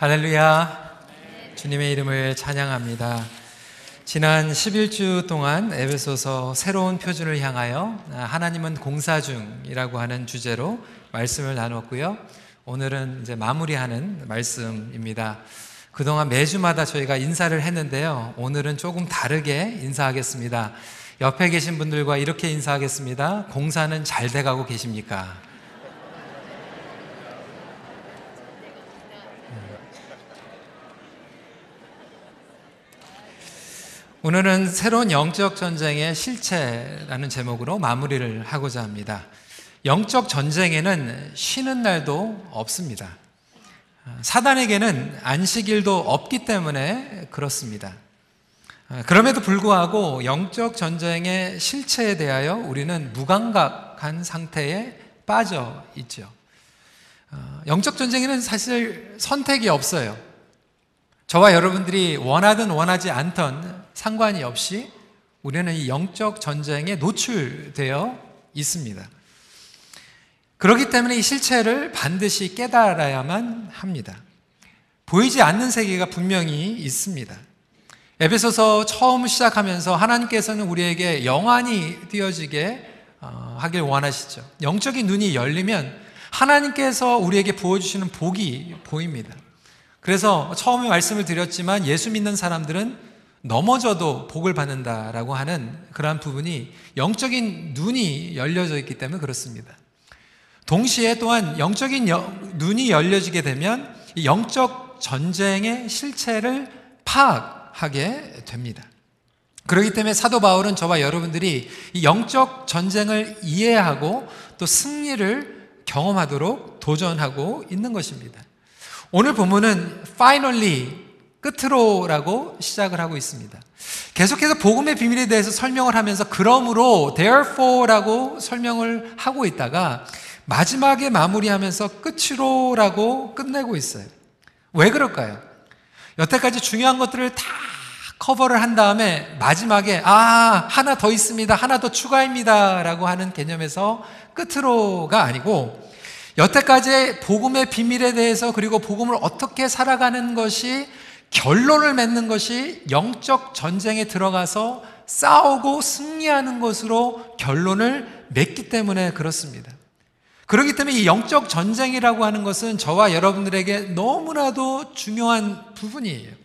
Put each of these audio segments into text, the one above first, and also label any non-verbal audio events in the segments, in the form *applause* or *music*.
할렐루야. 주님의 이름을 찬양합니다. 지난 11주 동안 에베소서 새로운 표준을 향하여 하나님은 공사 중이라고 하는 주제로 말씀을 나눴고요. 오늘은 이제 마무리하는 말씀입니다. 그동안 매주마다 저희가 인사를 했는데요. 오늘은 조금 다르게 인사하겠습니다. 옆에 계신 분들과 이렇게 인사하겠습니다. 공사는 잘 돼가고 계십니까? 오늘은 새로운 영적 전쟁의 실체라는 제목으로 마무리를 하고자 합니다. 영적 전쟁에는 쉬는 날도 없습니다. 사단에게는 안식일도 없기 때문에 그렇습니다. 그럼에도 불구하고 영적 전쟁의 실체에 대하여 우리는 무감각한 상태에 빠져 있죠. 영적 전쟁에는 사실 선택이 없어요. 저와 여러분들이 원하든 원하지 않던 상관이 없이 우리는 이 영적 전쟁에 노출되어 있습니다. 그렇기 때문에 이 실체를 반드시 깨달아야만 합니다. 보이지 않는 세계가 분명히 있습니다. 에베소서 처음 시작하면서 하나님께서는 우리에게 영안이 띄어지게 어, 하길 원하시죠. 영적인 눈이 열리면 하나님께서 우리에게 부어주시는 복이 보입니다. 그래서 처음에 말씀을 드렸지만 예수 믿는 사람들은 넘어져도 복을 받는다라고 하는 그러한 부분이 영적인 눈이 열려져 있기 때문에 그렇습니다. 동시에 또한 영적인 눈이 열려지게 되면 영적 전쟁의 실체를 파악하게 됩니다. 그렇기 때문에 사도 바울은 저와 여러분들이 영적 전쟁을 이해하고 또 승리를 경험하도록 도전하고 있는 것입니다. 오늘 본문은 finally 끝으로라고 시작을 하고 있습니다. 계속해서 복음의 비밀에 대해서 설명을 하면서 그러므로 therefore라고 설명을 하고 있다가 마지막에 마무리하면서 끝으로라고 끝내고 있어요. 왜 그럴까요? 여태까지 중요한 것들을 다 커버를 한 다음에 마지막에 아 하나 더 있습니다 하나 더 추가입니다라고 하는 개념에서 끝으로가 아니고 여태까지 복음의 비밀에 대해서 그리고 복음을 어떻게 살아가는 것이 결론을 맺는 것이 영적 전쟁에 들어가서 싸우고 승리하는 것으로 결론을 맺기 때문에 그렇습니다. 그렇기 때문에 이 영적 전쟁이라고 하는 것은 저와 여러분들에게 너무나도 중요한 부분이에요.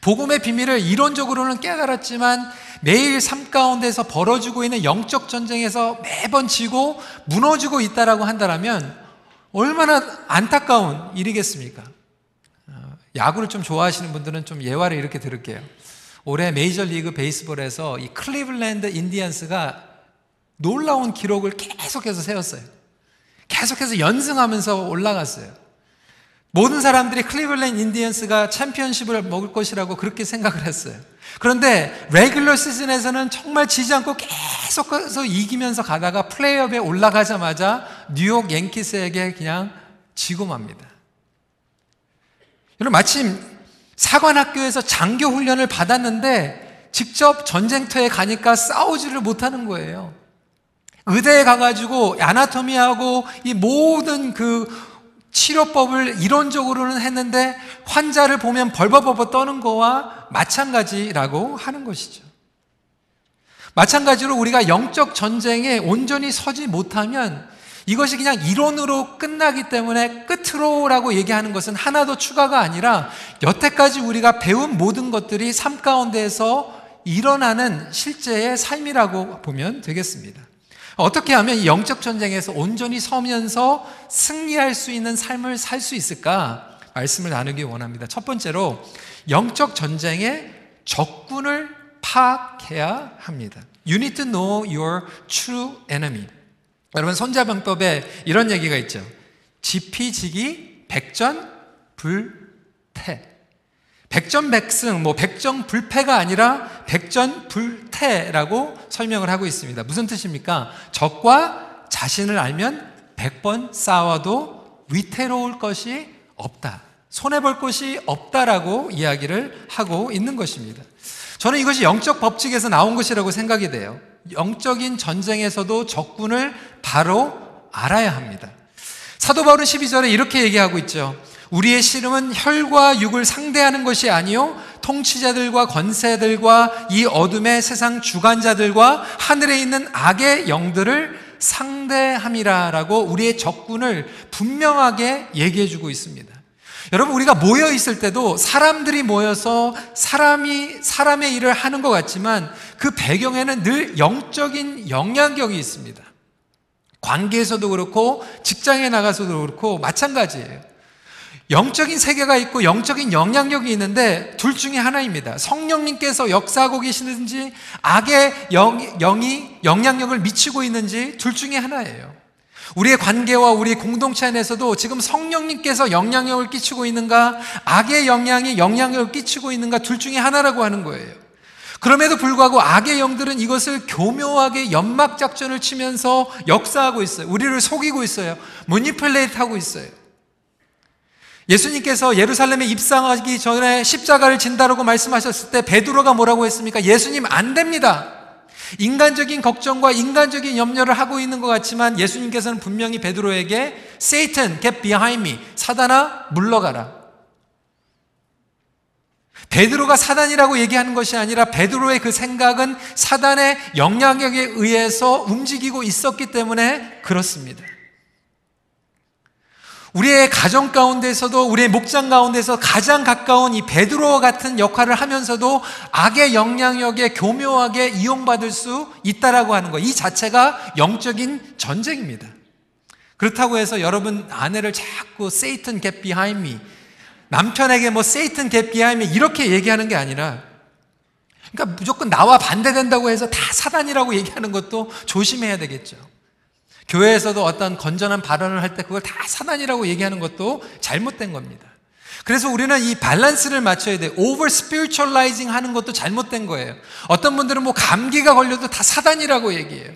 복음의 비밀을 이론적으로는 깨달았지만 매일 삶 가운데서 벌어지고 있는 영적 전쟁에서 매번 지고 무너지고 있다라고 한다면 얼마나 안타까운 일이겠습니까? 야구를 좀 좋아하시는 분들은 좀 예화를 이렇게 들을게요. 올해 Major League Baseball에서 이 클리블랜드 인디언스가 놀라운 기록을 계속해서 세웠어요. 계속해서 연승하면서 올라갔어요. 모든 사람들이 클리블랜드 인디언스가 챔피언십을 먹을 것이라고 그렇게 생각을 했어요. 그런데 regular season에서는 정말 지지 않고 계속해서 이기면서 가다가 플레이오프에 올라가자마자 뉴욕 양키스에게 그냥 지고 맙니다. 여러분 마치 사관학교에서 장교 훈련을 받았는데 직접 전쟁터에 가니까 싸우지를 못하는 거예요. 의대에 가가지고 anatomy하고 이 모든 그 치료법을 이론적으로는 했는데 환자를 보면 벌벌벌벌 떠는 거와 마찬가지라고 하는 것이죠. 마찬가지로 우리가 영적 전쟁에 온전히 서지 못하면 이것이 그냥 이론으로 끝나기 때문에 끝으로라고 얘기하는 것은 하나도 추가가 아니라 여태까지 우리가 배운 모든 것들이 삶 가운데에서 일어나는 실제의 삶이라고 보면 되겠습니다. 어떻게 하면 이 영적 전쟁에서 온전히 서면서 승리할 수 있는 삶을 살 수 있을까? 말씀을 나누기 원합니다. 첫 번째로 영적 전쟁의 적군을 파악해야 합니다. You need to know your true enemy. 여러분 손자병법에 이런 얘기가 있죠. 지피지기 백전불패. 백전백승, 뭐 백전불패가 아니라 백전불태라고 설명을 하고 있습니다. 무슨 뜻입니까? 적과 자신을 알면 백 번 싸워도 위태로울 것이 없다. 손해볼 것이 없다라고 이야기를 하고 있는 것입니다. 저는 이것이 영적 법칙에서 나온 것이라고 생각이 돼요. 영적인 전쟁에서도 적군을 바로 알아야 합니다. 사도 바울은 12절에 이렇게 얘기하고 있죠. 우리의 씨름은 혈과 육을 상대하는 것이 아니요 통치자들과 권세들과 이 어둠의 세상 주관자들과 하늘에 있는 악의 영들을 상대함이라라고 우리의 적군을 분명하게 얘기해 주고 있습니다. 여러분 우리가 모여 있을 때도 사람들이 모여서 사람이 사람의 일을 하는 것 같지만 그 배경에는 늘 영적인 영향력이 있습니다. 관계에서도 그렇고 직장에 나가서도 그렇고 마찬가지예요. 영적인 세계가 있고 영적인 영향력이 있는데 둘 중에 하나입니다. 성령님께서 역사하고 계시는지 악의 영, 영이 영향력을 미치고 있는지 둘 중에 하나예요. 우리의 관계와 우리 공동체 안에서도 지금 성령님께서 영향력을 끼치고 있는가, 악의 영향이 영향력을 끼치고 있는가 둘 중에 하나라고 하는 거예요. 그럼에도 불구하고 악의 영들은 이것을 교묘하게 연막 작전을 치면서 역사하고 있어요. 우리를 속이고 있어요. 모니플레이트 하고 있어요. 예수님께서 예루살렘에 입상하기 전에 십자가를 진다라고 말씀하셨을 때 베드로가 뭐라고 했습니까? 예수님 안 됩니다. 인간적인 걱정과 인간적인 염려를 하고 있는 것 같지만 예수님께서는 분명히 베드로에게 Satan, get behind me. 사단아, 물러가라. 베드로가 사단이라고 얘기하는 것이 아니라 베드로의 그 생각은 사단의 영향력에 의해서 움직이고 있었기 때문에 그렇습니다. 우리의 가정 가운데서도 우리의 목장 가운데서 가장 가까운 이 베드로 같은 역할을 하면서도 악의 영향력에 교묘하게 이용받을 수 있다라고 하는 거. 이 자체가 영적인 전쟁입니다. 그렇다고 해서 여러분 아내를 자꾸 Satan get behind me. 남편에게 뭐 Satan get behind me 이렇게 얘기하는 게 아니라 그러니까 무조건 나와 반대된다고 해서 다 사단이라고 얘기하는 것도 조심해야 되겠죠. 교회에서도 어떤 건전한 발언을 할 때 그걸 다 사단이라고 얘기하는 것도 잘못된 겁니다. 그래서 우리는 이 밸런스를 맞춰야 돼. over spiritualizing 하는 것도 잘못된 거예요. 어떤 분들은 뭐 감기가 걸려도 다 사단이라고 얘기해요.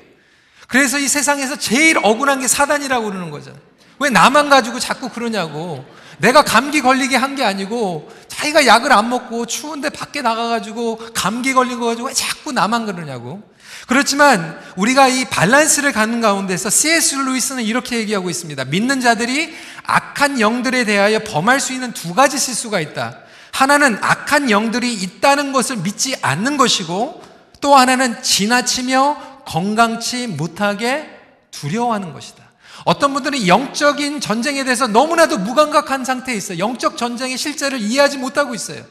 그래서 이 세상에서 제일 억울한 게 사단이라고 그러는 거잖아요. 왜 나만 가지고 자꾸 그러냐고. 내가 감기 걸리게 한 게 아니고 자기가 약을 안 먹고 추운데 밖에 나가가지고 감기 걸린 거 가지고 왜 자꾸 나만 그러냐고. 그렇지만 우리가 이 밸런스를 갖는 가운데서 C.S. 루이스는 이렇게 얘기하고 있습니다. 믿는 자들이 악한 영들에 대하여 범할 수 있는 두 가지 실수가 있다. 하나는 악한 영들이 있다는 것을 믿지 않는 것이고 또 하나는 지나치며 건강치 못하게 두려워하는 것이다. 어떤 분들은 영적인 전쟁에 대해서 너무나도 무감각한 상태에 있어요. 영적 전쟁의 실제를 이해하지 못하고 있어요.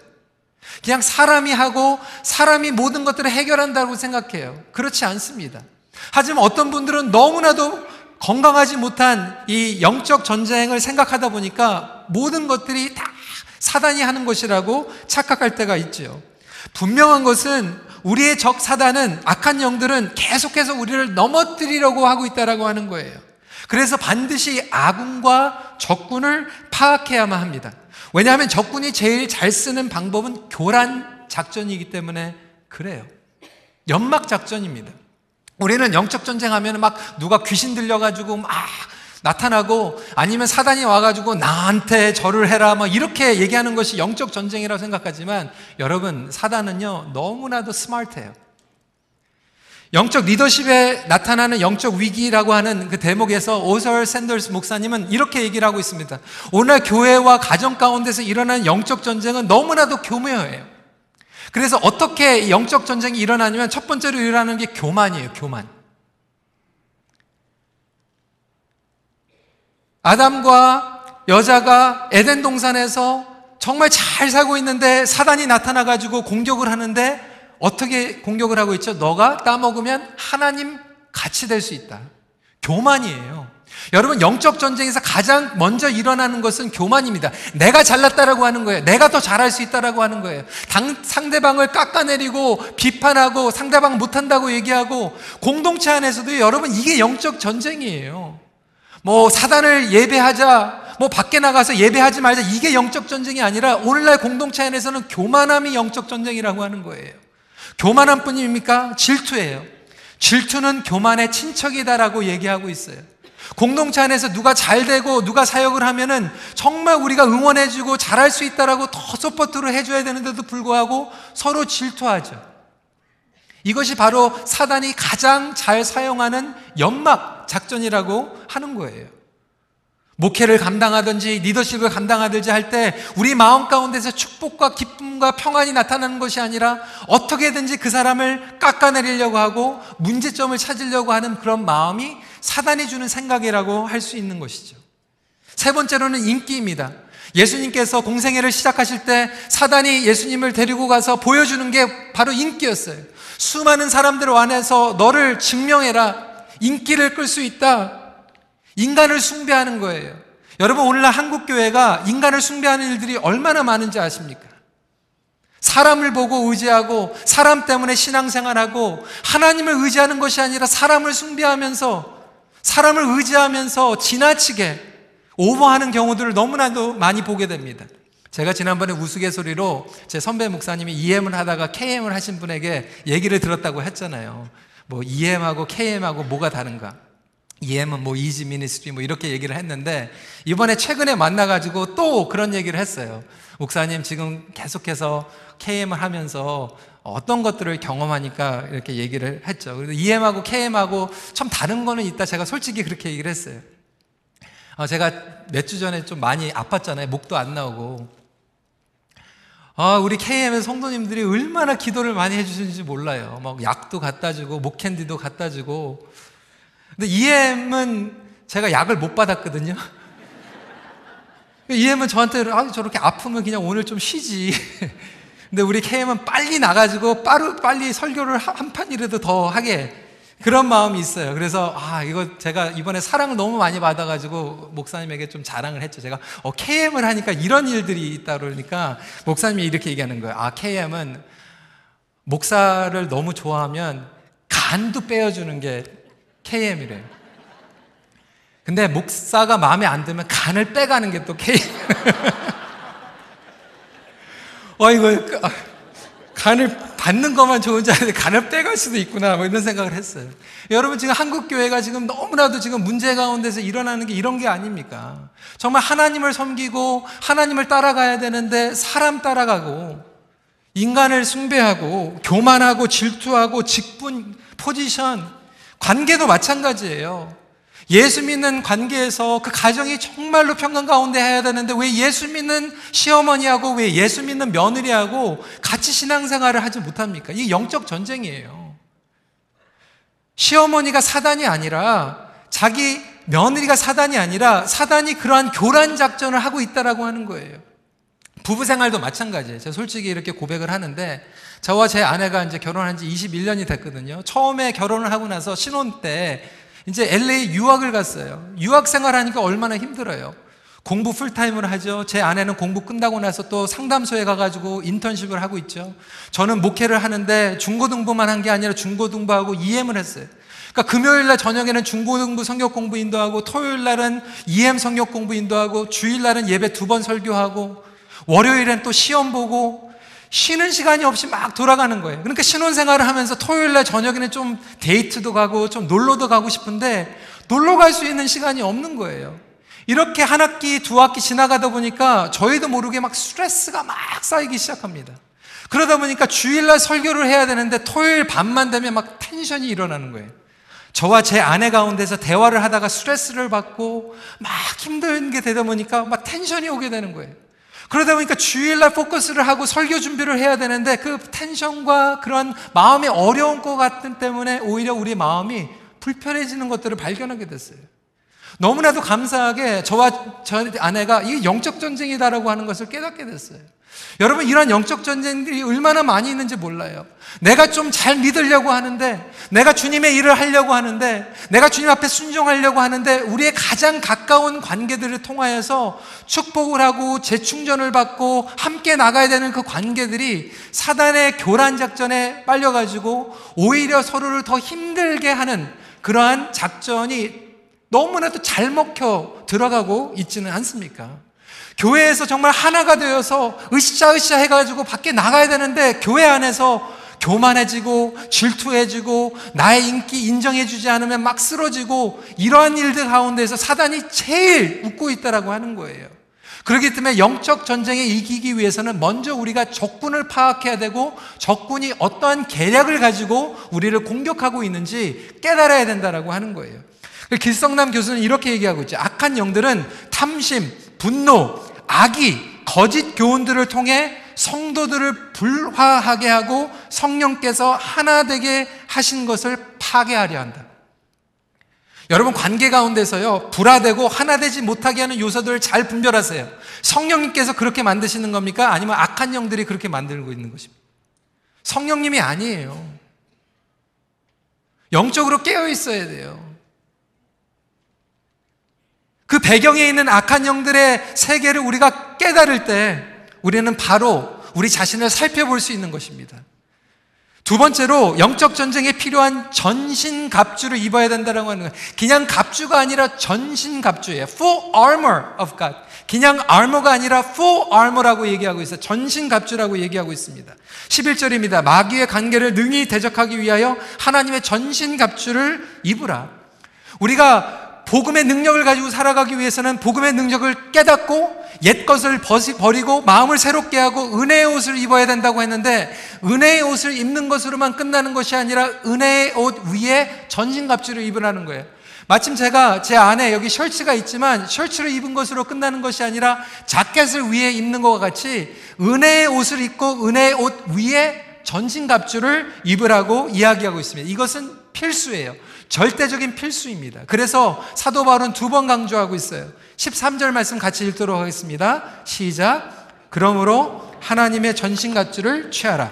그냥 사람이 하고 사람이 모든 것들을 해결한다고 생각해요. 그렇지 않습니다. 하지만 어떤 분들은 너무나도 건강하지 못한 이 영적 전쟁을 생각하다 보니까 모든 것들이 다 사단이 하는 것이라고 착각할 때가 있죠. 분명한 것은 우리의 적 사단은 악한 영들은 계속해서 우리를 넘어뜨리려고 하고 있다라고 하는 거예요. 그래서 반드시 아군과 적군을 파악해야만 합니다. 왜냐하면 적군이 제일 잘 쓰는 방법은 교란 작전이기 때문에 그래요. 연막 작전입니다. 우리는 영적 전쟁하면 막 누가 귀신 들려가지고 막 나타나고 아니면 사단이 와가지고 나한테 절을 해라 뭐 이렇게 얘기하는 것이 영적 전쟁이라고 생각하지만 여러분 사단은요 너무나도 스마트해요. 영적 리더십에 나타나는 영적 위기라고 하는 그 대목에서 오설 샌더스 목사님은 이렇게 얘기를 하고 있습니다. 오늘 교회와 가정 가운데서 일어나는 영적 전쟁은 너무나도 교묘해요. 그래서 어떻게 영적 전쟁이 일어나냐면 첫 번째로 일어나는 게 교만이에요, 교만. 아담과 여자가 에덴 동산에서 정말 잘 살고 있는데 사단이 나타나가지고 공격을 하는데 어떻게 공격을 하고 있죠? 너가 따먹으면 하나님 같이 될 수 있다. 교만이에요. 여러분, 영적 전쟁에서 가장 먼저 일어나는 것은 교만입니다. 내가 잘났다라고 하는 거예요. 내가 더 잘할 수 있다라고 하는 거예요. 당, 상대방을 깎아내리고 비판하고 상대방 못한다고 얘기하고 공동체 안에서도 여러분, 이게 영적 전쟁이에요. 뭐, 사단을 예배하자, 뭐, 밖에 나가서 예배하지 말자. 이게 영적 전쟁이 아니라 오늘날 공동체 안에서는 교만함이 영적 전쟁이라고 하는 거예요. 교만함 뿐입니까? 질투예요. 질투는 교만의 친척이다라고 얘기하고 있어요. 공동체 안에서 누가 잘 되고 누가 사역을 하면은 정말 우리가 응원해주고 잘할 수 있다라고 더 support를 해줘야 되는데도 불구하고 서로 질투하죠. 이것이 바로 사단이 가장 잘 사용하는 연막 작전이라고 하는 거예요. 목회를 감당하든지 리더십을 감당하든지 할 때 우리 마음 가운데서 축복과 기쁨과 평안이 나타나는 것이 아니라 어떻게든지 그 사람을 깎아내리려고 하고 문제점을 찾으려고 하는 그런 마음이 사단이 주는 생각이라고 할 수 있는 것이죠. 세 번째로는 인기입니다. 예수님께서 공생애를 시작하실 때 사단이 예수님을 데리고 가서 보여주는 게 바로 인기였어요. 수많은 사람들 안에서 너를 증명해라. 인기를 끌 수 있다. 인간을 숭배하는 거예요. 여러분, 오늘날 한국교회가 인간을 숭배하는 일들이 얼마나 많은지 아십니까? 사람을 보고 의지하고 사람 때문에 신앙생활하고 하나님을 의지하는 것이 아니라 사람을 숭배하면서 사람을 의지하면서 지나치게 오버하는 경우들을 너무나도 많이 보게 됩니다. 제가 지난번에 우스갯소리로 제 선배 목사님이 EM을 하다가 KM을 하신 분에게 얘기를 들었다고 했잖아요. 뭐 EM하고 KM하고 뭐가 다른가? EM은 뭐 easy ministry 뭐 이렇게 얘기를 했는데 이번에 최근에 만나가지고 또 그런 얘기를 했어요. 목사님 지금 계속해서 KM을 하면서 어떤 것들을 경험하니까 이렇게 얘기를 했죠. 그래서 EM하고 KM하고 참 다른 거는 있다. 제가 솔직히 그렇게 얘기를 했어요. 어, 제가 몇 주 전에 좀 많이 아팠잖아요. 목도 안 나오고. 아, 우리 KM의 성도님들이 얼마나 기도를 많이 해주시는지 몰라요. 막 약도 갖다 주고, 목캔디도 갖다 주고. 근데 EM은 제가 약을 못 받았거든요. EM은 저한테 아, 저렇게 아프면 그냥 오늘 좀 쉬지. 근데 우리 KM은 빨리 나가지고 빠르, 빨리 설교를 한 판이라도 더 하게 그런 마음이 있어요. 그래서 아 이거 제가 이번에 사랑을 너무 많이 받아가지고 목사님에게 좀 자랑을 했죠. 제가 어, KM을 하니까 이런 일들이 있다 그러니까 목사님이 이렇게 얘기하는 거예요. 아 KM은 목사를 너무 좋아하면 간도 빼어주는 게 KM이래요. 근데 목사가 마음에 안 들면 간을 빼가는 게 또 KM. 어 이거 아, 간을 받는 것만 좋은 줄 알았는데 간을 빼갈 수도 있구나 뭐 이런 생각을 했어요. 여러분 지금 한국 교회가 지금 너무나도 지금 문제 가운데서 일어나는 게 이런 게 아닙니까? 정말 하나님을 섬기고 하나님을 따라가야 되는데 사람 따라가고 인간을 숭배하고 교만하고 질투하고 직분 포지션 관계도 마찬가지예요. 예수 믿는 관계에서 그 가정이 정말로 평강 가운데 해야 되는데 왜 예수 믿는 시어머니하고 왜 예수 믿는 며느리하고 같이 신앙생활을 하지 못합니까? 이 영적 전쟁이에요. 시어머니가 사단이 아니라 자기 며느리가 사단이 아니라 사단이 그러한 교란 작전을 하고 있다라고 하는 거예요. 부부 생활도 마찬가지예요. 제가 솔직히 이렇게 고백을 하는데 저와 제 아내가 이제 결혼한 지 21년이 됐거든요. 처음에 결혼을 하고 나서 신혼 때 이제 LA 유학을 갔어요. 유학 생활하니까 얼마나 힘들어요. 공부 풀타임을 하죠. 제 아내는 공부 끝나고 나서 또 상담소에 가가지고 인턴십을 하고 있죠. 저는 목회를 하는데 중고등부만 한 게 아니라 중고등부하고 EM을 했어요. 그러니까 금요일 날 저녁에는 중고등부 성격 공부 인도하고 토요일 날은 EM 성격 공부 인도하고 주일 날은 예배 두 번 설교하고 월요일엔 또 시험 보고 쉬는 시간이 없이 막 돌아가는 거예요. 그러니까 신혼생활을 하면서 토요일 날 저녁에는 좀 데이트도 가고 좀 놀러도 가고 싶은데 놀러 갈 수 있는 시간이 없는 거예요. 이렇게 한 학기, 두 학기 지나가다 보니까 저희도 모르게 막 스트레스가 막 쌓이기 시작합니다. 그러다 보니까 주일날 설교를 해야 되는데 토요일 밤만 되면 막 텐션이 일어나는 거예요. 저와 제 아내 가운데서 대화를 하다가 스트레스를 받고 막 힘든 게 되다 보니까 막 텐션이 오게 되는 거예요. 그러다 보니까 주일날 포커스를 하고 설교 준비를 해야 되는데 그 텐션과 그런 마음의 어려운 것 같은 때문에 오히려 우리 마음이 불편해지는 것들을 발견하게 됐어요. 너무나도 감사하게 저와 저 아내가 이게 영적 전쟁이다라고 하는 것을 깨닫게 됐어요. 여러분 이런 영적 전쟁들이 얼마나 많이 있는지 몰라요. 내가 좀 잘 믿으려고 하는데 내가 주님의 일을 하려고 하는데 내가 주님 앞에 순종하려고 하는데 우리의 가장 가까운 관계들을 통하여서 축복을 하고 재충전을 받고 함께 나가야 되는 그 관계들이 사단의 교란 작전에 빨려 가지고 오히려 서로를 더 힘들게 하는 그러한 작전이 너무나도 잘 먹혀 들어가고 있지는 않습니까? 교회에서 정말 하나가 되어서 으쌰으쌰 해가지고 밖에 나가야 되는데 교회 안에서 교만해지고 질투해지고 나의 인기 인정해주지 않으면 막 쓰러지고 이러한 일들 가운데서 사단이 제일 웃고 있다라고 하는 거예요. 그렇기 때문에 영적 전쟁에 이기기 위해서는 먼저 우리가 적군을 파악해야 되고 적군이 어떠한 계략을 가지고 우리를 공격하고 있는지 깨달아야 된다라고 하는 거예요. 길성남 교수는 이렇게 얘기하고 있죠. 악한 영들은 탐심, 분노, 악의, 거짓 교훈들을 통해 성도들을 불화하게 하고 성령께서 하나 되게 하신 것을 파괴하려 한다. 여러분 관계 가운데서요 불화되고 하나 되지 못하게 하는 요소들을 잘 분별하세요. 성령님께서 그렇게 만드시는 겁니까? 아니면 악한 영들이 그렇게 만들고 있는 것입니까? 성령님이 아니에요. 영적으로 깨어 있어야 돼요. 그 배경에 있는 악한 영들의 세계를 우리가 깨달을 때 우리는 바로 우리 자신을 살펴볼 수 있는 것입니다. 두 번째로 영적 전쟁에 필요한 전신 갑주를 입어야 된다는 거예요. 그냥 갑주가 아니라 전신 갑주예요. Full armor of God. 그냥 armor가 아니라 full armor라고 얘기하고 있어요. 전신 갑주라고 얘기하고 있습니다. 11절입니다. 마귀의 관계를 능히 대적하기 위하여 하나님의 전신 갑주를 입으라. 우리가 복음의 능력을 가지고 살아가기 위해서는 복음의 능력을 깨닫고 옛 것을 버리고 마음을 새롭게 하고 은혜의 옷을 입어야 된다고 했는데 은혜의 옷을 입는 것으로만 끝나는 것이 아니라 은혜의 옷 위에 전신갑주를 입으라는 거예요. 마침 제가 제 안에 여기 셔츠가 있지만 셔츠를 입은 것으로 끝나는 것이 아니라 자켓을 위에 입는 것과 같이 은혜의 옷을 입고 은혜의 옷 위에 전신갑주를 입으라고 이야기하고 있습니다. 이것은 필수예요. 절대적인 필수입니다. 그래서 사도 바울은 두 번 강조하고 있어요. 13절 말씀 같이 읽도록 하겠습니다. 시작. 그러므로 하나님의 전신갑주를 취하라.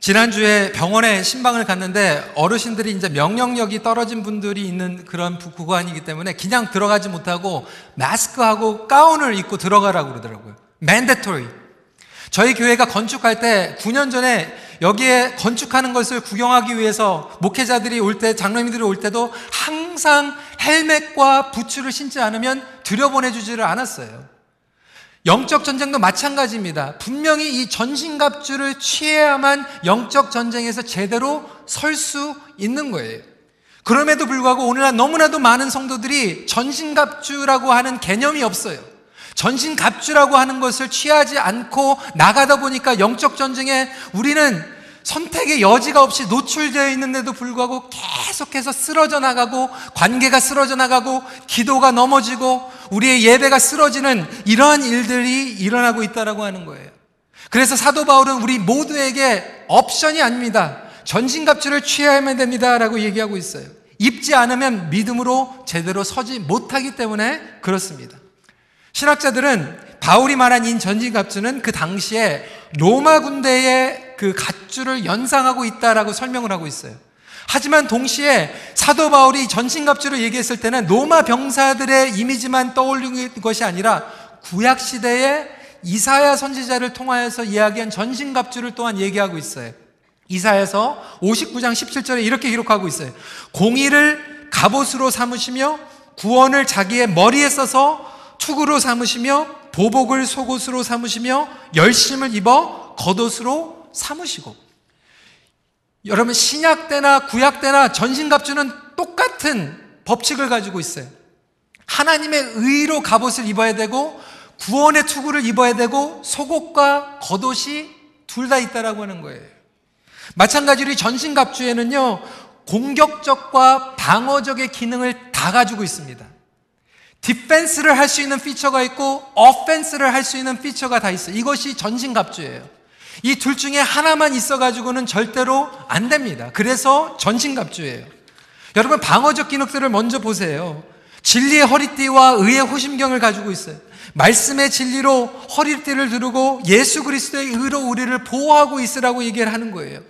지난주에 병원에 신방을 갔는데 어르신들이 이제 명령력이 떨어진 분들이 있는 그런 구간이기 때문에 그냥 들어가지 못하고 마스크하고 가운을 입고 들어가라고 그러더라고요. mandatory. 저희 교회가 건축할 때 9년 전에 여기에 건축하는 것을 구경하기 위해서 목회자들이 올 때, 장로님들이 올 때도 항상 헬멧과 부츠를 신지 않으면 들여보내주지를 않았어요. 영적 전쟁도 마찬가지입니다. 분명히 이 전신갑주를 취해야만 영적 전쟁에서 제대로 설 수 있는 거예요. 그럼에도 불구하고 오늘날 너무나도 많은 성도들이 전신갑주라고 하는 개념이 없어요. 전신 갑주라고 하는 것을 취하지 않고 나가다 보니까 영적 전쟁에 우리는 선택의 여지가 없이 노출되어 있는데도 불구하고 계속해서 쓰러져 나가고 관계가 쓰러져 나가고 기도가 넘어지고 우리의 예배가 쓰러지는 이러한 일들이 일어나고 있다라고 하는 거예요. 그래서 사도 바울은 우리 모두에게 옵션이 아닙니다. 전신갑주를 취해야만 됩니다라고 얘기하고 있어요. 입지 않으면 믿음으로 제대로 서지 못하기 때문에 그렇습니다. 신학자들은 바울이 말한 이 전진갑주는 그 당시에 로마 군대의 그 갓주를 연상하고 있다라고 설명을 하고 있어요. 하지만 동시에 사도 바울이 전신갑주를 얘기했을 때는 로마 병사들의 이미지만 떠올리는 것이 아니라 구약 시대의 이사야 선지자를 통하여서 이야기한 전신갑주를 또한 얘기하고 있어요. 이사야서 59장 17절에 이렇게 기록하고 있어요. 공의를 갑옷으로 삼으시며 구원을 자기의 머리에 써서 투구로 삼으시며 보복을 속옷으로 삼으시며 열심을 입어 겉옷으로 삼으시고 여러분 신약 때나 구약 때나 전신갑주는 똑같은 법칙을 가지고 있어요. 하나님의 의로 갑옷을 입어야 되고 구원의 투구를 입어야 되고 속옷과 겉옷이 둘 다 있다라고 하는 거예요. 마찬가지로 전신갑주에는요 공격적과 방어적의 기능을 다 가지고 있습니다. 디펜스를 할 수 있는 피처가 있고 어펜스를 할 수 있는 피처가 다 있어요. 이것이 전신갑주예요. 이 둘 중에 하나만 있어 가지고는 절대로 안 됩니다. 그래서 전신갑주예요. 여러분 방어적 기능들을 먼저 보세요. 진리의 허리띠와 의의 호심경을 가지고 있어요. 말씀의 진리로 허리띠를 두르고 예수 그리스도의 의로 우리를 보호하고 있으라고 얘기를 하는 거예요.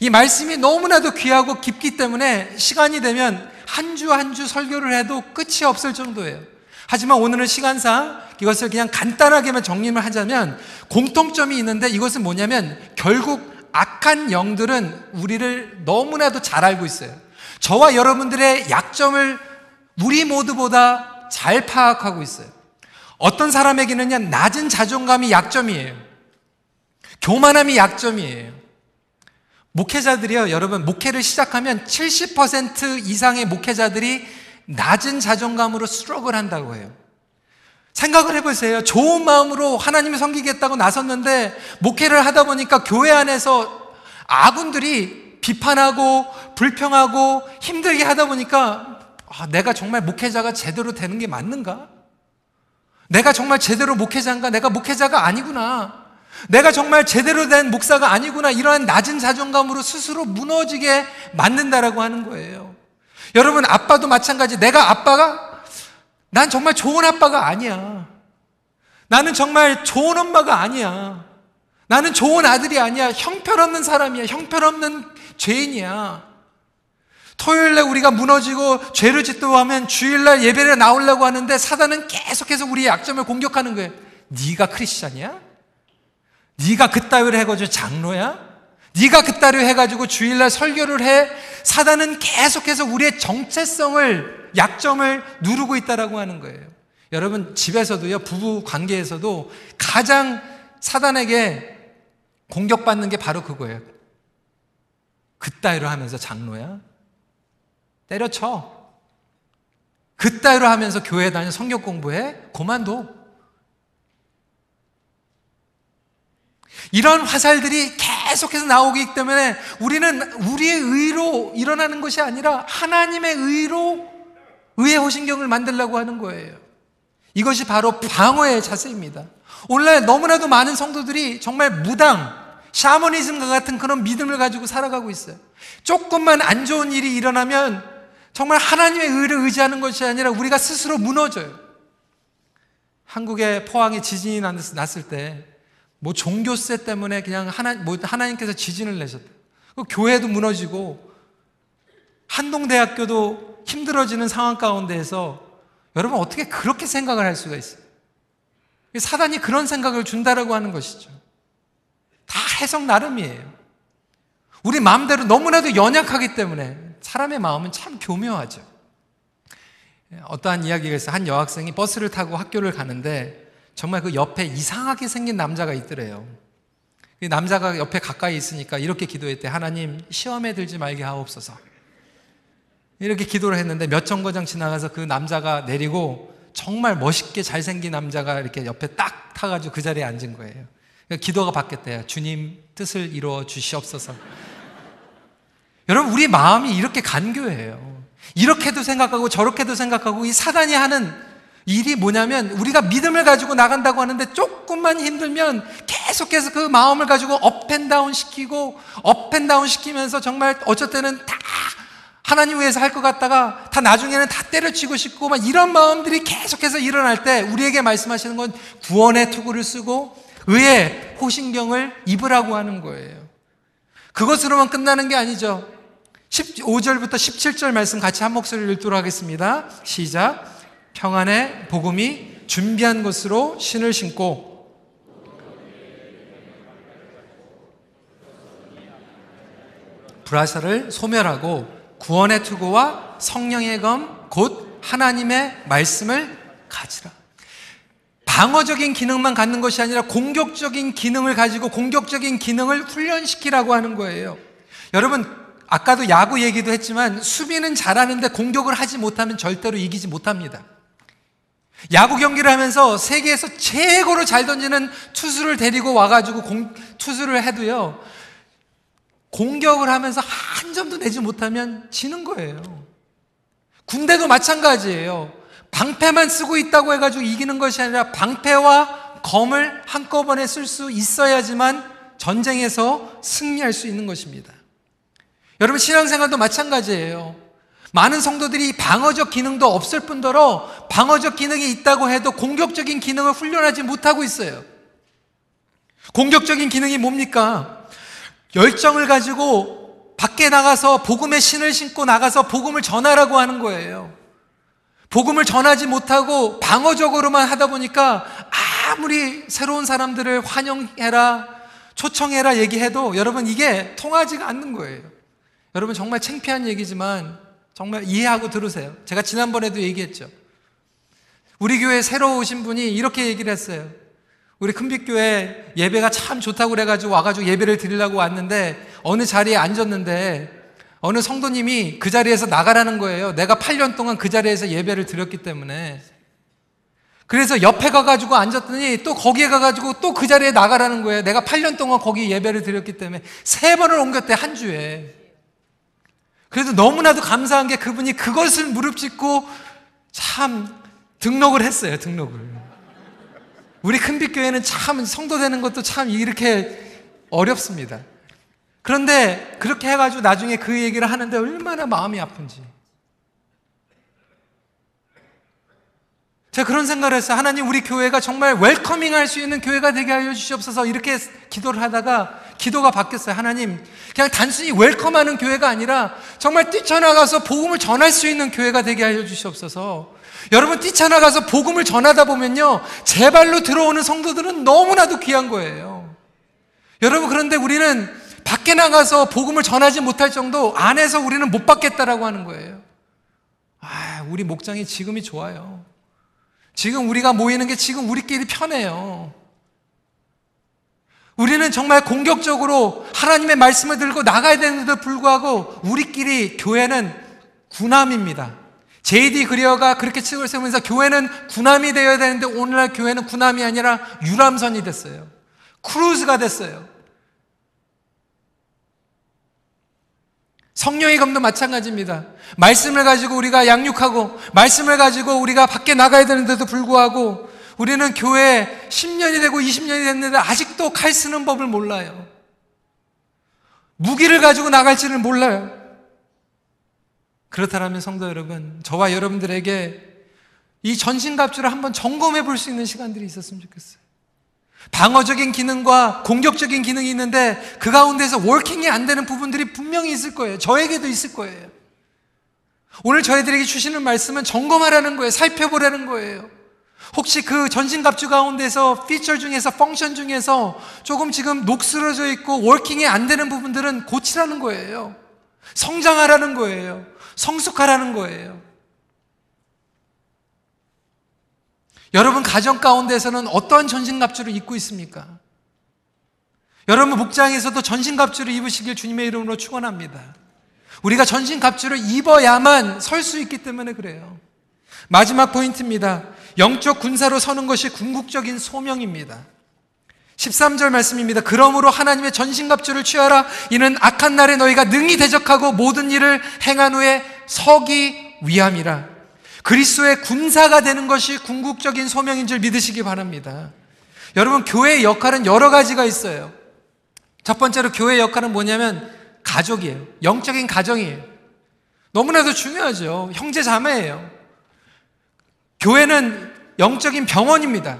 이 말씀이 너무나도 귀하고 깊기 때문에 시간이 되면 한 주 한 주 설교를 해도 끝이 없을 정도예요. 하지만 오늘은 시간상 이것을 그냥 간단하게만 정리를 하자면 공통점이 있는데 이것은 뭐냐면 결국 악한 영들은 우리를 너무나도 잘 알고 있어요. 저와 여러분들의 약점을 우리 모두보다 잘 파악하고 있어요. 어떤 사람에게는 낮은 자존감이 약점이에요. 교만함이 약점이에요. 목회자들이요, 여러분, 목회를 시작하면 70% 이상의 목회자들이 낮은 자존감으로 스트럭을 한다고 해요. 생각을 해보세요. 좋은 마음으로 하나님을 섬기겠다고 나섰는데 목회를 하다 보니까 교회 안에서 아군들이 비판하고 불평하고 힘들게 하다 보니까 아, 내가 정말 목회자가 제대로 되는 게 맞는가? 내가 정말 제대로 목회자인가? 내가 목회자가 아니구나. 내가 정말 제대로 된 목사가 아니구나. 이러한 낮은 자존감으로 스스로 무너지게 만든다라고 하는 거예요. 여러분, 아빠도 마찬가지. 내가 아빠가, 난 정말 좋은 아빠가 아니야. 나는 정말 좋은 엄마가 아니야. 나는 좋은 아들이 아니야. 형편없는 사람이야. 형편없는 죄인이야. 토요일날 우리가 무너지고 죄를 짓도 하면 주일날 예배를 나오려고 하는데 사단은 계속해서 우리의 약점을 공격하는 거예요. 네가 크리스찬이야? 네가 그따위로 해가지고 장로야? 네가 그따위로 해가지고 주일날 설교를 해? 사단은 계속해서 우리의 정체성을 약점을 누르고 있다라고 하는 거예요. 여러분 집에서도요 부부 관계에서도 가장 사단에게 공격받는 게 바로 그거예요. 그따위로 하면서 장로야? 때려쳐. 그따위로 하면서 교회 다녀 성경 공부해? 고만둬. 이런 화살들이 계속해서 나오기 때문에 우리는 우리의 의로 일어나는 것이 아니라 하나님의 의로 의의 호신경을 만들려고 하는 거예요. 이것이 바로 방어의 자세입니다. 오늘날 너무나도 많은 성도들이 정말 무당, 샤머니즘과 같은 그런 믿음을 가지고 살아가고 있어요. 조금만 안 좋은 일이 일어나면 정말 하나님의 의를 의지하는 것이 아니라 우리가 스스로 무너져요. 한국에 포항에 지진이 났을 때, 뭐 종교세 때문에 그냥 하나, 뭐 하나님께서 지진을 내셨다. 그 교회도 무너지고, 한동대학교도 힘들어지는 상황 가운데에서 여러분 어떻게 그렇게 생각을 할 수가 있어요? 사단이 그런 생각을 준다라고 하는 것이죠. 다 해석 나름이에요. 우리 마음대로 너무나도 연약하기 때문에 사람의 마음은 참 교묘하죠. 어떠한 이야기가 있어요. 한 여학생이 버스를 타고 학교를 가는데 정말 그 옆에 이상하게 생긴 남자가 있더래요. 그 남자가 옆에 가까이 있으니까 이렇게 기도했대. 하나님, 시험에 들지 말게 하옵소서. 이렇게 기도를 했는데 몇 정거장 지나가서 그 남자가 내리고 정말 멋있게 잘생긴 남자가 이렇게 옆에 딱 타가지고 그 자리에 앉은 거예요. 그러니까 기도가 바뀌었대요. 주님 뜻을 이루어 주시옵소서. *laughs* 여러분, 우리 마음이 이렇게 간교해요. 이렇게도 생각하고 저렇게도 생각하고 이 사단이 하는 일이 뭐냐면 우리가 믿음을 가지고 나간다고 하는데 조금만 힘들면 계속해서 그 마음을 가지고 업앤다운 시키고 업앤다운 시키면서 정말 어쩔 때는 다 하나님 위해서 할 것 같다가 다 나중에는 다 때려치고 싶고 막 이런 마음들이 계속해서 일어날 때 우리에게 말씀하시는 건 구원의 투구를 쓰고 의의 호신경을 입으라고 하는 거예요. 그것으로만 끝나는 게 아니죠. 15절부터 17절 말씀 같이 한 목소리를 읽도록 하겠습니다. 시작. 평안의 복음이 준비한 것으로 신을 신고 불화사를 소멸하고 구원의 투구와 성령의 검 곧 하나님의 말씀을 가지라. 방어적인 기능만 갖는 것이 아니라 공격적인 기능을 가지고 공격적인 기능을 훈련시키라고 하는 거예요. 여러분, 아까도 야구 얘기도 했지만 수비는 잘하는데 공격을 하지 못하면 절대로 이기지 못합니다. 야구 경기를 하면서 세계에서 최고로 잘 던지는 투수를 데리고 와가지고 공, 투수를 해도요, 공격을 하면서 한 점도 내지 못하면 지는 거예요. 군대도 마찬가지예요. 방패만 쓰고 있다고 해가지고 이기는 것이 아니라 방패와 검을 한꺼번에 쓸 수 있어야지만 전쟁에서 승리할 수 있는 것입니다. 여러분 신앙생활도 마찬가지예요. 많은 성도들이 방어적 기능도 없을 뿐더러 방어적 기능이 있다고 해도 공격적인 기능을 훈련하지 못하고 있어요. 공격적인 기능이 뭡니까? 열정을 가지고 밖에 나가서 복음의 신을 신고 나가서 복음을 전하라고 하는 거예요. 복음을 전하지 못하고 방어적으로만 하다 보니까 아무리 새로운 사람들을 환영해라, 초청해라 얘기해도 여러분 이게 통하지가 않는 거예요. 여러분 정말 창피한 얘기지만 정말 이해하고 들으세요. 제가 지난번에도 얘기했죠. 우리 교회 새로 오신 분이 이렇게 얘기를 했어요. 우리 큰빛교회 예배가 참 좋다고 그래가지고 와가지고 예배를 드리려고 왔는데 어느 자리에 앉았는데 어느 성도님이 그 자리에서 나가라는 거예요. 내가 8년 동안 그 자리에서 예배를 드렸기 때문에. 그래서 옆에 가가지고 앉았더니 또 거기에 가가지고 또 그 자리에 나가라는 거예요. 내가 8년 동안 거기 예배를 드렸기 때문에 세 번을 옮겼대, 한 주에. 그래도 너무나도 감사한 게 그분이 그것을 무릎 짓고 참 등록을 했어요, 등록을. 우리 큰빛교회는 참 성도 되는 것도 참 이렇게 어렵습니다. 그런데 그렇게 해가지고 나중에 그 얘기를 하는데 얼마나 마음이 아픈지. 제가 그런 생각을 했어요. 하나님 우리 교회가 정말 웰커밍 할 수 있는 교회가 되게 하여 주시옵소서 이렇게 기도를 하다가 기도가 바뀌었어요. 하나님 그냥 단순히 웰컴하는 교회가 아니라 정말 뛰쳐나가서 복음을 전할 수 있는 교회가 되게 하여 주시옵소서. 여러분 뛰쳐나가서 복음을 전하다 보면요. 제 발로 들어오는 성도들은 너무나도 귀한 거예요. 여러분 그런데 우리는 밖에 나가서 복음을 전하지 못할 정도 안에서 우리는 못 받겠다라고 하는 거예요. 아, 우리 목장이 지금이 좋아요. 지금 우리가 모이는 게 지금 우리끼리 편해요. 우리는 정말 공격적으로 하나님의 말씀을 들고 나가야 되는데도 불구하고 우리끼리 교회는 군함입니다. 제이디 그리어가 그렇게 칙을 세우면서 교회는 군함이 되어야 되는데 오늘날 교회는 군함이 아니라 유람선이 됐어요. 크루즈가 됐어요. 성령의 검도 마찬가지입니다. 말씀을 가지고 우리가 양육하고, 말씀을 가지고 우리가 밖에 나가야 되는데도 불구하고, 우리는 교회 10년이 되고 20년이 됐는데 아직도 칼 쓰는 법을 몰라요. 무기를 가지고 나갈지를 몰라요. 그렇다면 성도 여러분, 저와 여러분들에게 이 전신갑주를 한번 점검해 볼 수 있는 시간들이 있었으면 좋겠어요. 방어적인 기능과 공격적인 기능이 있는데 그 가운데서 워킹이 안 되는 부분들이 분명히 있을 거예요. 저에게도 있을 거예요. 오늘 저희들에게 주시는 말씀은 점검하라는 거예요. 살펴보라는 거예요. 혹시 그 전신갑주 가운데서 피처 중에서 펑션 중에서 조금 지금 녹슬어져 있고 워킹이 안 되는 부분들은 고치라는 거예요. 성장하라는 거예요. 성숙하라는 거예요. 여러분 가정 가운데서는 어떠한 전신갑주를 입고 있습니까? 여러분 목장에서도 전신갑주를 입으시길 주님의 이름으로 축원합니다. 우리가 전신갑주를 입어야만 설 수 있기 때문에 그래요. 마지막 포인트입니다. 영적 군사로 서는 것이 궁극적인 소명입니다. 13절 말씀입니다. 그러므로 하나님의 전신갑주를 취하라. 이는 악한 날에 너희가 능히 대적하고 모든 일을 행한 후에 서기 위함이라. 그리스도의 군사가 되는 것이 궁극적인 소명인 줄 믿으시기 바랍니다. 여러분, 교회의 역할은 여러 가지가 있어요. 첫 번째로 교회의 역할은 뭐냐면 가족이에요. 영적인 가정이에요. 너무나도 중요하죠. 형제 자매예요. 교회는 영적인 병원입니다.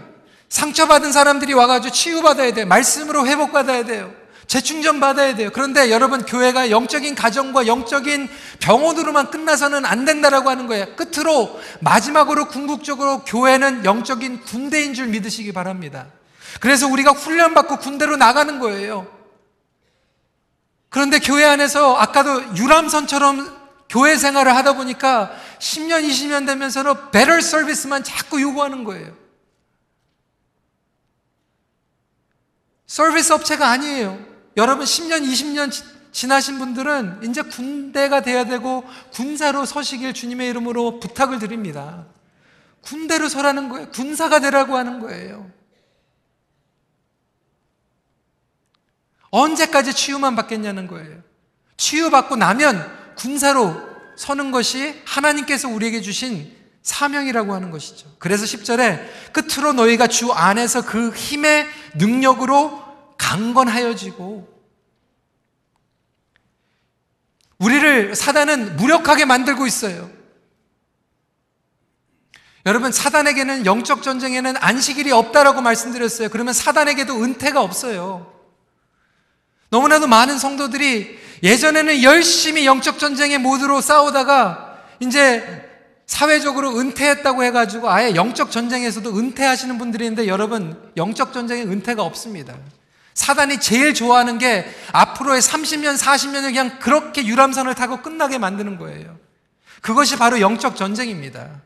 상처받은 사람들이 와가지고 치유받아야 돼요. 말씀으로 회복받아야 돼요. 재충전 받아야 돼요. 그런데 여러분 교회가 영적인 가정과 영적인 병원으로만 끝나서는 안 된다라고 하는 거예요. 끝으로 마지막으로 궁극적으로 교회는 영적인 군대인 줄 믿으시기 바랍니다. 그래서 우리가 훈련받고 군대로 나가는 거예요. 그런데 교회 안에서 아까도 유람선처럼 교회 생활을 하다 보니까 10년, 20년 되면서는 better 서비스만 자꾸 요구하는 거예요. 서비스 업체가 아니에요. 여러분 10년, 20년 지나신 분들은 이제 군대가 돼야 되고 군사로 서시길 주님의 이름으로 부탁을 드립니다. 군대로 서라는 거예요. 군사가 되라고 하는 거예요. 언제까지 치유만 받겠냐는 거예요. 치유받고 나면 군사로 서는 것이 하나님께서 우리에게 주신 사명이라고 하는 것이죠. 그래서 10절에 끝으로 너희가 주 안에서 그 힘의 능력으로 강건하여지고 우리를 사단은 무력하게 만들고 있어요. 여러분 사단에게는 영적 전쟁에는 안식일이 없다라고 말씀드렸어요. 그러면 사단에게도 은퇴가 없어요. 너무나도 많은 성도들이 예전에는 열심히 영적 전쟁의 모드로 싸우다가 이제 사회적으로 은퇴했다고 해가지고 아예 영적 전쟁에서도 은퇴하시는 분들이 있는데 여러분 영적 전쟁에 은퇴가 없습니다. 사단이 제일 좋아하는 게 앞으로의 30년, 40년을 그냥 그렇게 유람선을 타고 끝나게 만드는 거예요. 그것이 바로 영적 전쟁입니다.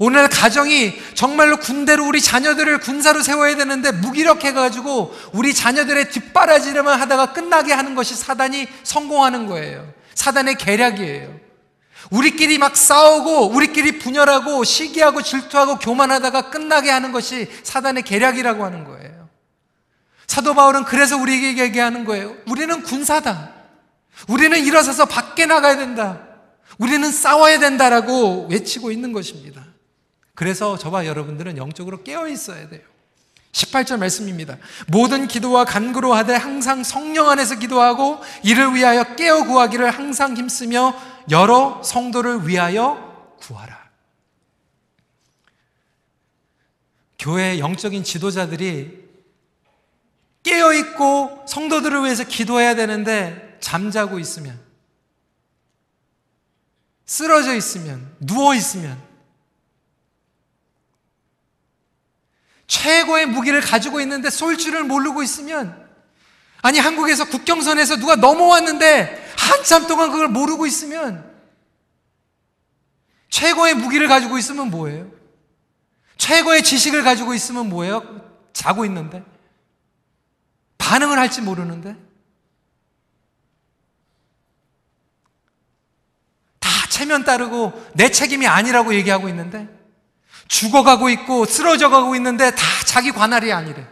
오늘 가정이 정말로 군대로 우리 자녀들을 군사로 세워야 되는데 무기력해가지고 우리 자녀들의 뒷바라지를만 하다가 끝나게 하는 것이 사단이 성공하는 거예요. 사단의 계략이에요. 우리끼리 막 싸우고 우리끼리 분열하고 시기하고 질투하고 교만하다가 끝나게 하는 것이 사단의 계략이라고 하는 거예요. 사도 바울은 그래서 우리에게 얘기하는 거예요. 우리는 군사다. 우리는 일어서서 밖에 나가야 된다. 우리는 싸워야 된다라고 외치고 있는 것입니다. 그래서 저와 여러분들은 영적으로 깨어 있어야 돼요. 18절 말씀입니다. 모든 기도와 간구로 하되 항상 성령 안에서 기도하고 이를 위하여 깨어 구하기를 항상 힘쓰며 여러 성도를 위하여 구하라. 교회 영적인 지도자들이 깨어 있고 성도들을 위해서 기도해야 되는데 잠자고 있으면 쓰러져 있으면 누워 있으면 최고의 무기를 가지고 있는데 쏠 줄을 모르고 있으면 아니 한국에서 국경선에서 누가 넘어왔는데 한참 동안 그걸 모르고 있으면 최고의 무기를 가지고 있으면 뭐예요? 최고의 지식을 가지고 있으면 뭐예요? 자고 있는데 반응을 할지 모르는데 다 체면 따르고 내 책임이 아니라고 얘기하고 있는데 죽어가고 있고 쓰러져 가고 있는데 다 자기 관할이 아니래.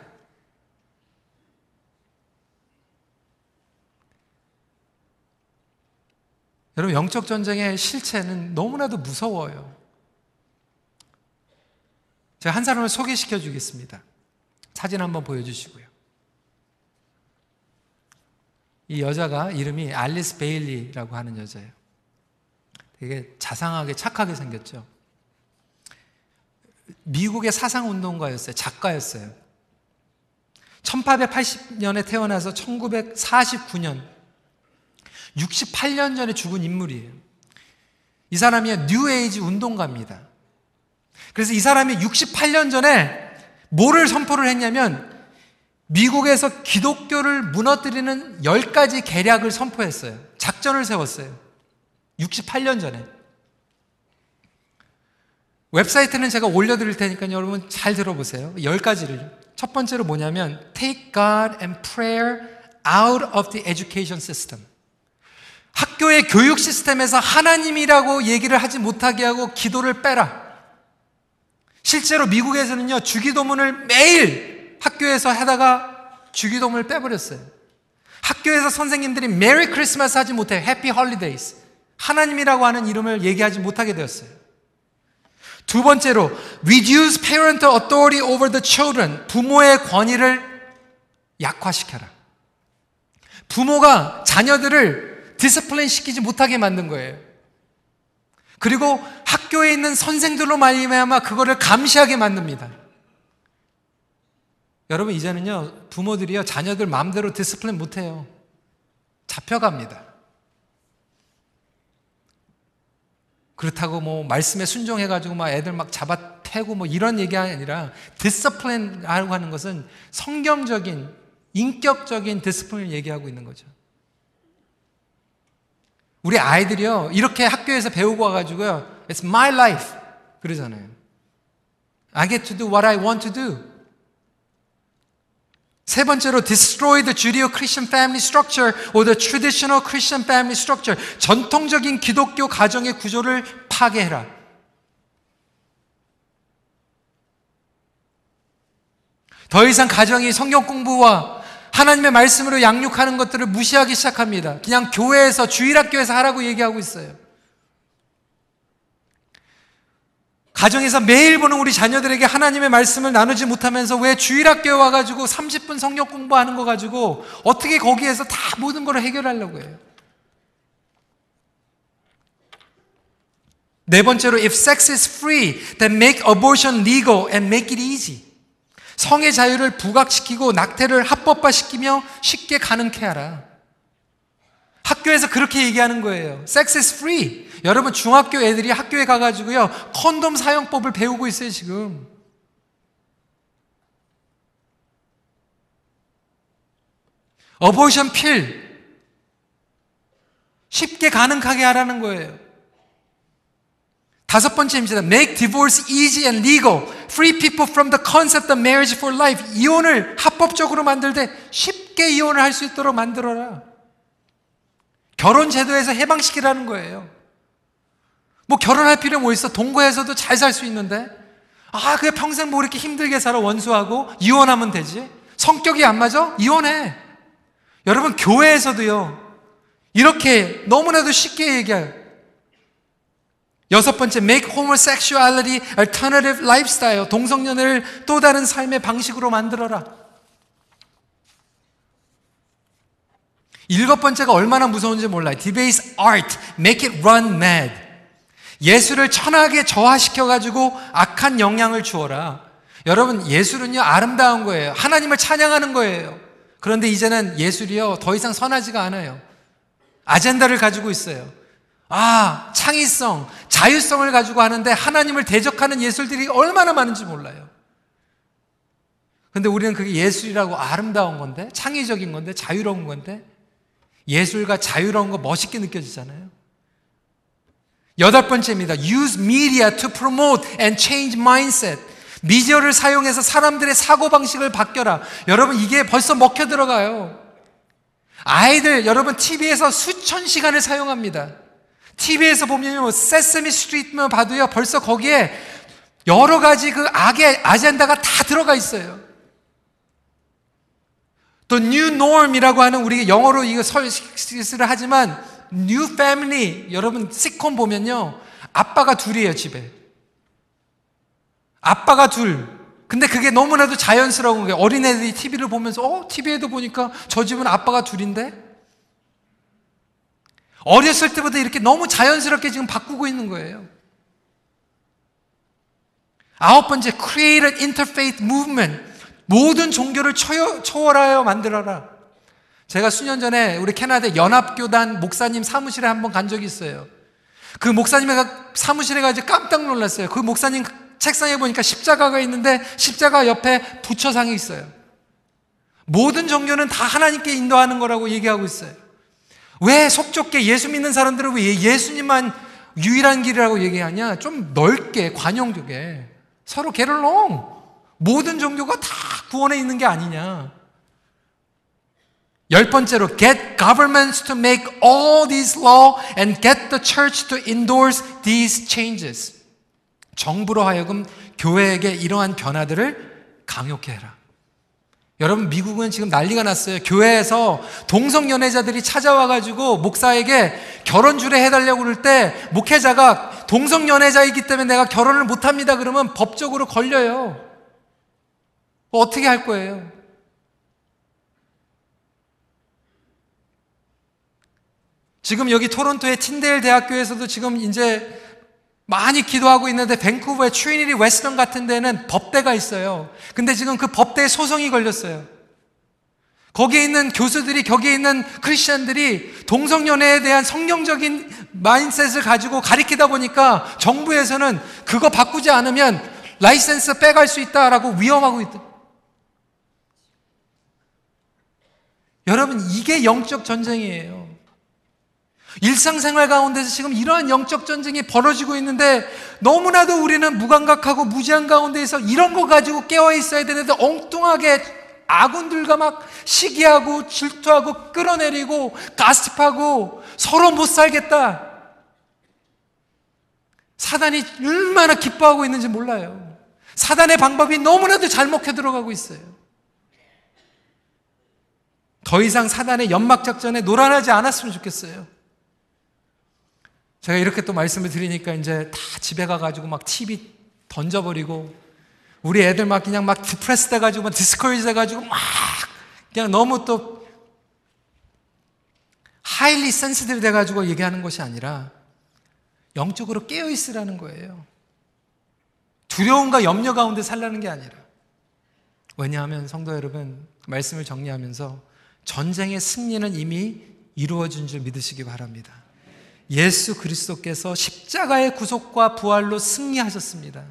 여러분, 영적 전쟁의 실체는 너무나도 무서워요. 제가 한 사람을 소개시켜 주겠습니다. 사진 한번 보여주시고요. 이 여자가 이름이 알리스 베일리라고 하는 여자예요. 되게 자상하게 착하게 생겼죠. 미국의 사상운동가였어요. 작가였어요. 1880년에 태어나서 1949년, 68년 전에 죽은 인물이에요. 이 사람이 뉴에이지 운동가입니다. 그래서 이 사람이 68년 전에 뭐를 선포를 했냐면 미국에서 기독교를 무너뜨리는 10가지 계략을 선포했어요. 작전을 세웠어요. 68년 전에. 웹사이트는 제가 올려드릴 테니까 여러분 잘 들어보세요. 10가지를. 첫 번째로 뭐냐면 Take God and prayer out of the education system. 학교의 교육 시스템에서 하나님이라고 얘기를 하지 못하게 하고 기도를 빼라. 실제로 미국에서는요, 주기도문을 매일 학교에서 하다가 주기도문을 빼버렸어요. 학교에서 선생님들이 Merry Christmas 하지 못해 Happy Holidays. 하나님이라고 하는 이름을 얘기하지 못하게 되었어요. 두 번째로 reduce parental authority over the children. 부모의 권위를 약화시켜라. 부모가 자녀들을 discipline 시키지 못하게 만든 거예요. 그리고 학교에 있는 선생들로 말미암아 그거를 감시하게 만듭니다. 여러분 이제는요 부모들이요 자녀들 마음대로 discipline 못해요. 잡혀갑니다. 그렇다고 뭐 말씀에 순종해 가지고 막 애들 막 잡아 패고 뭐 이런 얘기 아니라 discipline이라고 하는 것은 성경적인 인격적인 discipline을 얘기하고 있는 거죠. 우리 아이들이요 이렇게 학교에서 배우고 와가지고요 It's my life 그러잖아요. I get to do what I want to do. 세 번째로 destroy the Judeo-Christian family structure or the traditional Christian family structure. 전통적인 기독교 가정의 구조를 파괴해라. 더 이상 가정이 성경 공부와 하나님의 말씀으로 양육하는 것들을 무시하기 시작합니다. 그냥 교회에서 주일학교에서 하라고 얘기하고 있어요. 가정에서 매일 보는 우리 자녀들에게 하나님의 말씀을 나누지 못하면서 왜 주일학교에 와가지고 30분 성경 공부하는 거 가지고 어떻게 거기에서 다 모든 걸 해결하려고 해요. 네 번째로, if sex is free, then make abortion legal and make it easy. 성의 자유를 부각시키고 낙태를 합법화시키며 쉽게 가능케 하라. 학교에서 그렇게 얘기하는 거예요. Sex is free. 여러분 중학교 애들이 학교에 가가지고요 컨돔 사용법을 배우고 있어요 지금. 어보션 필 쉽게 가능하게 하라는 거예요. 다섯 번째입니다. Make divorce easy and legal. Free people from the concept of marriage for life. 이혼을 합법적으로 만들되 쉽게 이혼을 할 수 있도록 만들어라. 결혼 제도에서 해방시키라는 거예요. 뭐 결혼할 필요 뭐 있어? 동거해서도 잘 살 수 있는데. 아, 그게 평생 뭐 이렇게 힘들게 살아 원수하고 이혼하면 되지? 성격이 안 맞아? 이혼해. 여러분, 교회에서도요, 이렇게 너무나도 쉽게 얘기해요. 여섯 번째, make homosexuality alternative lifestyle. 동성연애를 또 다른 삶의 방식으로 만들어라. 일곱 번째가 얼마나 무서운지 몰라요. debase art, make it run mad. 예술을 천하게 저하시켜가지고 악한 영향을 주어라. 여러분, 예술은요, 아름다운 거예요. 하나님을 찬양하는 거예요. 그런데 이제는 예술이요, 더 이상 선하지가 않아요. 아젠다를 가지고 있어요. 아, 창의성, 자유성을 가지고 하는데 하나님을 대적하는 예술들이 얼마나 많은지 몰라요. 근데 우리는 그게 예술이라고 아름다운 건데, 창의적인 건데, 자유로운 건데, 예술과 자유로운 거 멋있게 느껴지잖아요. 여덟 번째입니다. Use media to promote and change mindset. 미디어를 사용해서 사람들의 사고방식을 바뀌어라. 여러분, 이게 벌써 먹혀 들어가요. 아이들, 여러분, TV에서 수천 시간을 사용합니다. TV에서 보면 뭐, 세스미 스트리트만 봐도요, 벌써 거기에 여러 가지 그 악의 아젠다가 다 들어가 있어요. 또 new norm이라고 하는 우리 영어로 이거 설시를 하지만 new family. 여러분 시콤 보면요. 아빠가 둘이에요 집에. 아빠가 둘. 근데 그게 너무나도 자연스러운 거예요 어린애들이 TV를 보면서 어? TV에도 보니까 저 집은 아빠가 둘인데? 어렸을 때보다 이렇게 너무 자연스럽게 지금 바꾸고 있는 거예요. 아홉 번째 create an interfaith movement. 모든 종교를 초월하여 만들어라. 제가 수년 전에 우리 캐나다 연합교단 목사님 사무실에 한번 간 적이 있어요. 그 목사님의 사무실에 가서 깜짝 놀랐어요. 그 목사님 책상에 보니까 십자가가 있는데 십자가 옆에 부처상이 있어요. 모든 종교는 다 하나님께 인도하는 거라고 얘기하고 있어요. 왜 속좁게 예수 믿는 사람들은 왜 예수님만 유일한 길이라고 얘기하냐? 좀 넓게, 관용되게. 서로 게를롱. 모든 종교가 다 구원에 있는 게 아니냐. 열 번째로 get governments to make all these law and get the church to endorse these changes. 정부로 하여금 교회에게 이러한 변화들을 강요케 해라. 여러분 미국은 지금 난리가 났어요. 교회에서 동성 연애자들이 찾아와 가지고 목사에게 결혼 주례 해 달라고 그럴 때 목회자가 동성 연애자이기 때문에 내가 결혼을 못 합니다. 그러면 법적으로 걸려요. 어떻게 할 거예요? 지금 여기 토론토의 틴데일 대학교에서도 지금 이제 많이 기도하고 있는데 밴쿠버의 트리니티 웨스턴 같은 데는 법대가 있어요. 근데 지금 그 법대에 소송이 걸렸어요. 거기에 있는 교수들이 거기에 있는 크리스천들이 동성연애에 대한 성경적인 mindset을 가지고 가리키다 보니까 정부에서는 그거 바꾸지 않으면 라이센스 빼갈 수 있다라고 위협하고 있다. 여러분, 이게 영적 전쟁이에요. 일상생활 가운데서 지금 이러한 영적 전쟁이 벌어지고 있는데 너무나도 우리는 무감각하고 무지한 가운데에서 이런 거 가지고 깨어 있어야 되는데 엉뚱하게 아군들과 막 시기하고 질투하고 끌어내리고 가스집하고 서로 못 살겠다. 사단이 얼마나 기뻐하고 있는지 몰라요. 사단의 방법이 너무나도 잘 먹혀 들어가고 있어요. 더 이상 사단의 연막 작전에 놀아나지 않았으면 좋겠어요. 제가 이렇게 또 말씀을 드리니까 이제 다 집에 가가지고 막 TV 던져버리고 우리 애들 막 그냥 막 depress 돼가지고 막 discourage 돼가지고 막 그냥 너무 또 highly sensitive 돼가지고 얘기하는 것이 아니라 영적으로 깨어 있으라는 거예요. 두려움과 염려 가운데 살라는 게 아니라 왜냐하면 성도 여러분 말씀을 정리하면서 전쟁의 승리는 이미 이루어진 줄 믿으시기 바랍니다. 예수 그리스도께서 십자가의 구속과 부활로 승리하셨습니다.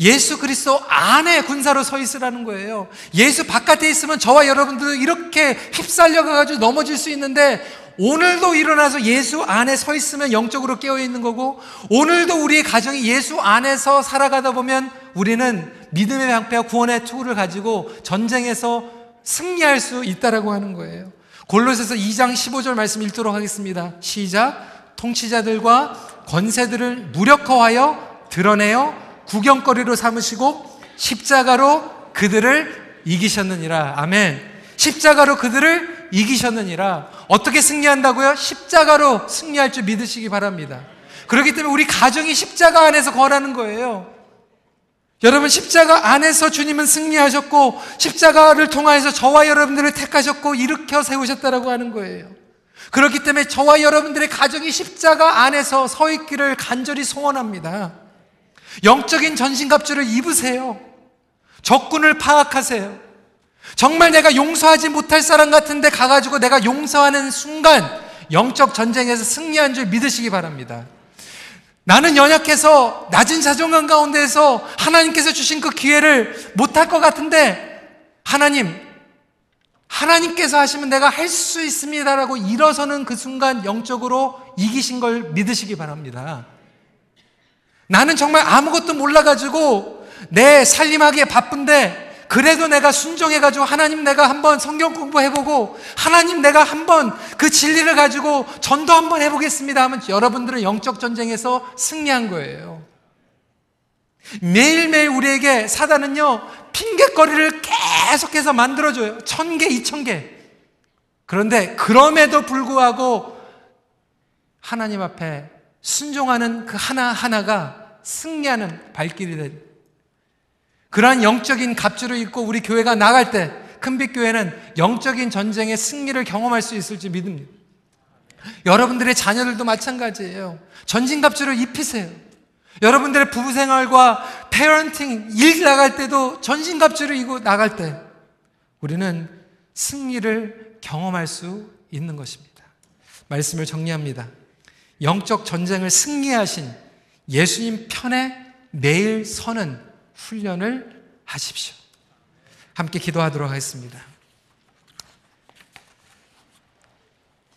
예수 그리스도 안에 군사로 서 있으라는 거예요. 예수 바깥에 있으면 저와 여러분들은 이렇게 휩쓸려 가지고 넘어질 수 있는데 오늘도 일어나서 예수 안에 서 있으면 영적으로 깨어 있는 거고 오늘도 우리의 가정이 예수 안에서 살아가다 보면 우리는 믿음의 방패와 구원의 투구를 가지고 전쟁에서 승리할 수 있다라고 하는 거예요. 골로새서 2장 15절 말씀 읽도록 하겠습니다. 시작. 통치자들과 권세들을 무력화하여 드러내어 구경거리로 삼으시고 십자가로 그들을 이기셨느니라. 아멘. 십자가로 그들을 이기셨느니라. 어떻게 승리한다고요? 십자가로 승리할 줄 믿으시기 바랍니다. 그렇기 때문에 우리 가정이 십자가 안에서 거하는 거예요. 여러분 십자가 안에서 주님은 승리하셨고 십자가를 통하여서 저와 여러분들을 택하셨고 일으켜 세우셨다라고 하는 거예요. 그렇기 때문에 저와 여러분들의 가정이 십자가 안에서 서 있기를 간절히 소원합니다. 영적인 전신갑주를 입으세요. 적군을 파악하세요. 정말 내가 용서하지 못할 사람 같은데 가가지고 내가 용서하는 순간 영적 전쟁에서 승리한 줄 믿으시기 바랍니다. 나는 연약해서 낮은 자존감 가운데에서 하나님께서 주신 그 기회를 못할 것 같은데 하나님, 하나님께서 하시면 내가 할 수 있습니다라고 일어서는 그 순간 영적으로 이기신 걸 믿으시기 바랍니다. 나는 정말 아무것도 몰라가지고 내 살림하기에 바쁜데 그래도 내가 순종해가지고 하나님 내가 한번 성경 공부해보고 하나님 내가 한번 그 진리를 가지고 전도 한번 해보겠습니다 하면 여러분들은 영적 전쟁에서 승리한 거예요. 매일매일 우리에게 사단은요, 핑계거리를 계속해서 만들어줘요. 천 개, 이천 개. 그런데 그럼에도 불구하고 하나님 앞에 순종하는 그 하나하나가 승리하는 발길이 된 그러한 영적인 갑주를 입고 우리 교회가 나갈 때 큰빛교회는 영적인 전쟁의 승리를 경험할 수 있을지 믿습니다. 여러분들의 자녀들도 마찬가지예요. 전진갑주를 입히세요. 여러분들의 부부 생활과 페어런팅 일 나갈 때도 전신갑주를 입고 나갈 때 우리는 승리를 경험할 수 있는 것입니다. 말씀을 정리합니다. 영적 전쟁을 승리하신 예수님 편에 매일 서는 훈련을 하십시오. 함께 기도하도록 하겠습니다.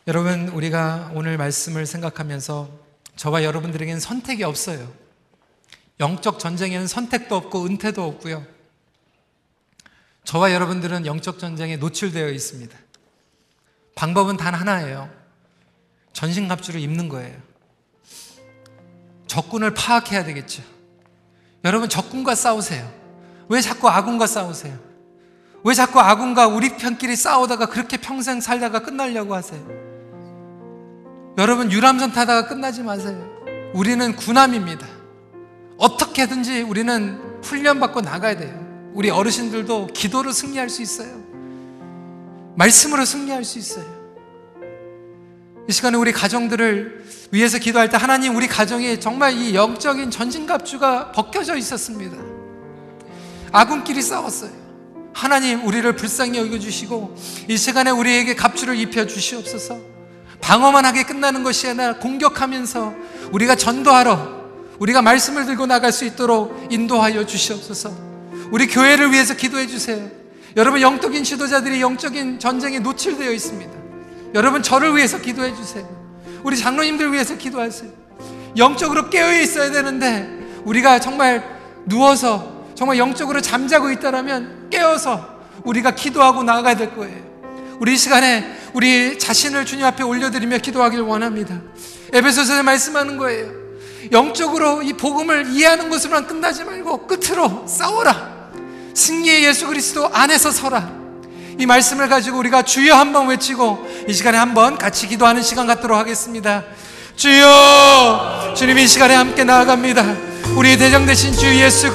여러분, 우리가 오늘 말씀을 생각하면서 저와 여러분들에게는 선택이 없어요. 영적 전쟁에는 선택도 없고 은퇴도 없고요. 저와 여러분들은 영적 전쟁에 노출되어 있습니다. 방법은 단 하나예요. 전신갑주를 입는 거예요. 적군을 파악해야 되겠죠. 여러분 적군과 싸우세요. 왜 자꾸 아군과 싸우세요? 왜 자꾸 아군과 우리 편끼리 싸우다가 그렇게 평생 살다가 끝나려고 하세요? 여러분 유람선 타다가 끝나지 마세요. 우리는 군함입니다. 어떻게든지 우리는 훈련받고 나가야 돼요. 우리 어르신들도 기도로 승리할 수 있어요. 말씀으로 승리할 수 있어요. 이 시간에 우리 가정들을 위해서 기도할 때 하나님 우리 가정에 정말 이 영적인 전진갑주가 벗겨져 있었습니다. 아군끼리 싸웠어요. 하나님 우리를 불쌍히 여겨주시고 이 시간에 우리에게 갑주를 입혀 주시옵소서. 방어만 하게 끝나는 것이 아니라 공격하면서 우리가 전도하러 우리가 말씀을 들고 나갈 수 있도록 인도하여 주시옵소서. 우리 교회를 위해서 기도해 주세요. 여러분 영적인 지도자들이 영적인 전쟁에 노출되어 있습니다. 여러분 저를 위해서 기도해 주세요. 우리 장로님들 위해서 기도하세요. 영적으로 깨어 있어야 되는데 우리가 정말 누워서 정말 영적으로 잠자고 있다라면 깨어서 우리가 기도하고 나아가야 될 거예요. 우리 이 시간에 우리 자신을 주님 앞에 올려드리며 기도하길 원합니다. 에베소서에 말씀하는 거예요. 영적으로 이 복음을 이해하는 것으로만 끝나지 말고 끝으로 싸워라. 승리의 예수 그리스도 안에서 서라. 이 말씀을 가지고 우리가 주여 한번 외치고 이 시간에 한번 같이 기도하는 시간 갖도록 하겠습니다. 주여! 주님 이 시간에 함께 나아갑니다. 우리 대장 되신 주 예수